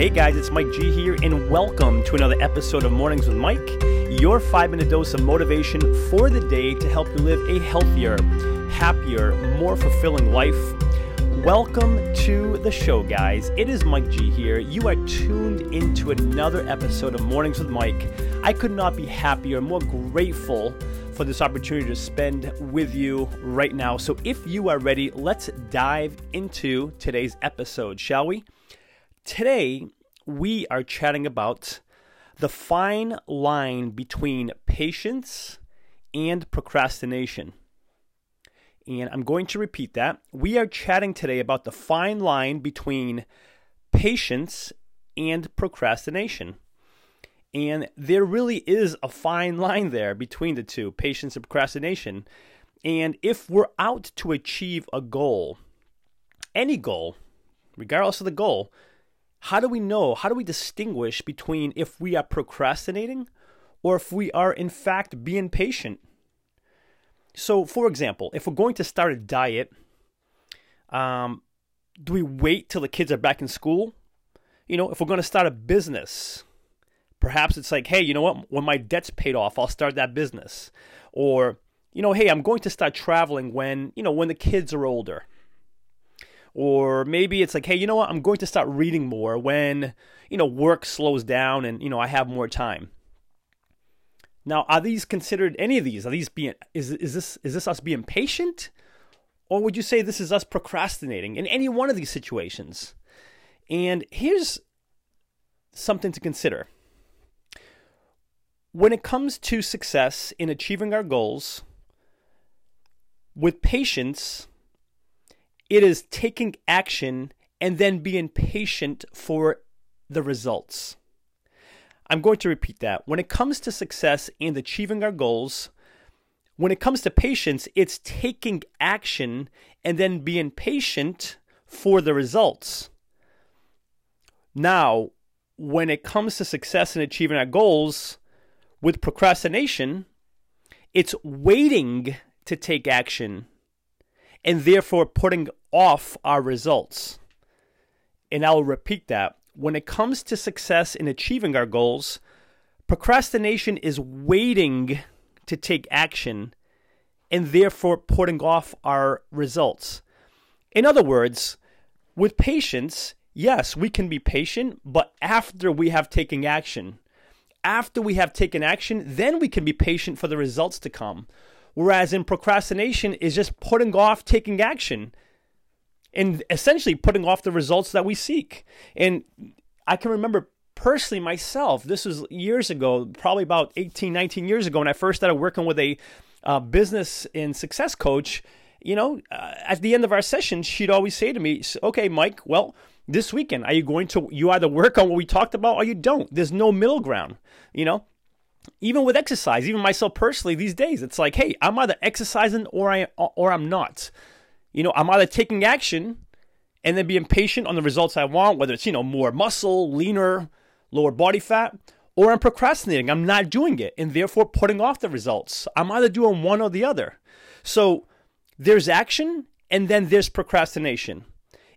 Hey guys, it's Mike G here, and welcome to another episode of Mornings with Mike, your five minute dose of motivation for the day to help you live a healthier, happier, more fulfilling life. Welcome to the show, guys. It is Mike G here. You are tuned into another episode of Mornings with Mike. I could not be happier, more grateful for this opportunity to spend with you right now. So, if you are ready, let's dive into today's episode, shall we? Today, we are chatting about the fine line between patience and procrastination. And I'm going to repeat that. We are chatting today about the fine line between patience and procrastination. And there really is a fine line there between the two, patience and procrastination. And if we're out to achieve a goal, any goal, regardless of the goal, how do we know? How do we distinguish between if we are procrastinating or if we are in fact being patient? So, for example, if we're going to start a diet, um, do we wait till the kids are back in school? You know, if we're going to start a business, perhaps it's like, hey, you know what? When my debt's paid off, I'll start that business. Or, you know, hey, I'm going to start traveling when, you know, when the kids are older. Or maybe it's like, hey, you know what? I'm going to start reading more when, you know, work slows down and, you know, I have more time. Now, are these considered any of these? Are these being is is this is this us being patient? Or would you say this is us procrastinating in any one of these situations? And here's something to consider. When it comes to success in achieving our goals, with patience, it is taking action and then being patient for the results. I'm going to repeat that. When it comes to success and achieving our goals, when it comes to patience, it's taking action and then being patient for the results. Now, when it comes to success and achieving our goals, with procrastination, it's waiting to take action and therefore putting off our results. And I'll repeat that. When it comes to success in achieving our goals, procrastination is waiting to take action and therefore putting off our results. In other words, with patience, yes, we can be patient, but after we have taken action. After we have taken action, then we can be patient for the results to come. Whereas in procrastination is just putting off taking action and essentially putting off the results that we seek. And I can remember personally myself, this was years ago, probably about 18, 19 years ago, when I first started working with a uh, business and success coach. You know, uh, at the end of our session, she'd always say to me, Okay, Mike, well, this weekend, are you going to, you either work on what we talked about or you don't? There's no middle ground, you know? even with exercise, even myself personally these days, it's like, hey, I'm either exercising or I or I'm not. You know, I'm either taking action and then being patient on the results I want, whether it's, you know, more muscle, leaner, lower body fat, or I'm procrastinating. I'm not doing it and therefore putting off the results. I'm either doing one or the other. So there's action and then there's procrastination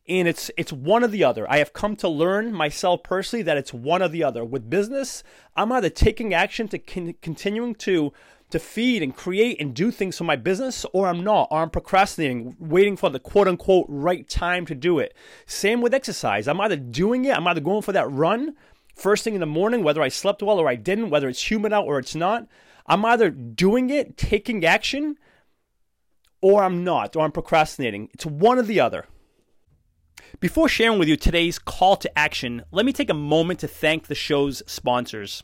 and it's it's one or the other. I have come to learn myself personally that it's one or the other. With business, I'm either taking action to con- continuing to to feed and create and do things for my business, or I'm not, or I'm procrastinating, waiting for the quote unquote right time to do it. Same with exercise. I'm either doing it, I'm either going for that run first thing in the morning, whether I slept well or I didn't, whether it's humid out or it's not. I'm either doing it, taking action, or I'm not, or I'm procrastinating. It's one or the other. Before sharing with you today's call to action, let me take a moment to thank the show's sponsors.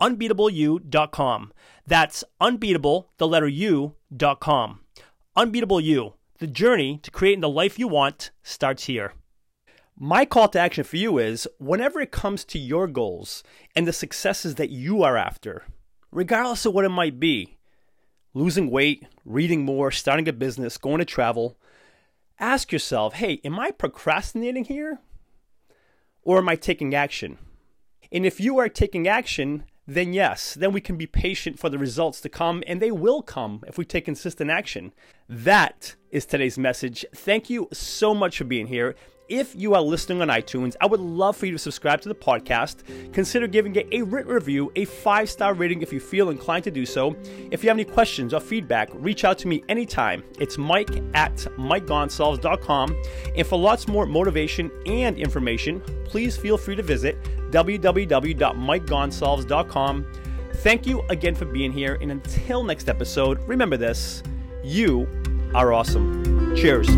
unbeatableu.com. That's unbeatable, the letter U.com. Unbeatable You, the journey to creating the life you want starts here. My call to action for you is whenever it comes to your goals and the successes that you are after, regardless of what it might be losing weight, reading more, starting a business, going to travel ask yourself hey, am I procrastinating here? Or am I taking action? And if you are taking action, then yes, then we can be patient for the results to come, and they will come if we take consistent action. That is today's message. Thank you so much for being here. If you are listening on iTunes, I would love for you to subscribe to the podcast. Consider giving it a written review, a five star rating if you feel inclined to do so. If you have any questions or feedback, reach out to me anytime. It's mike at mikegonsalves.com. And for lots more motivation and information, please feel free to visit www.mikegonsalves.com. Thank you again for being here. And until next episode, remember this you are awesome. Cheers.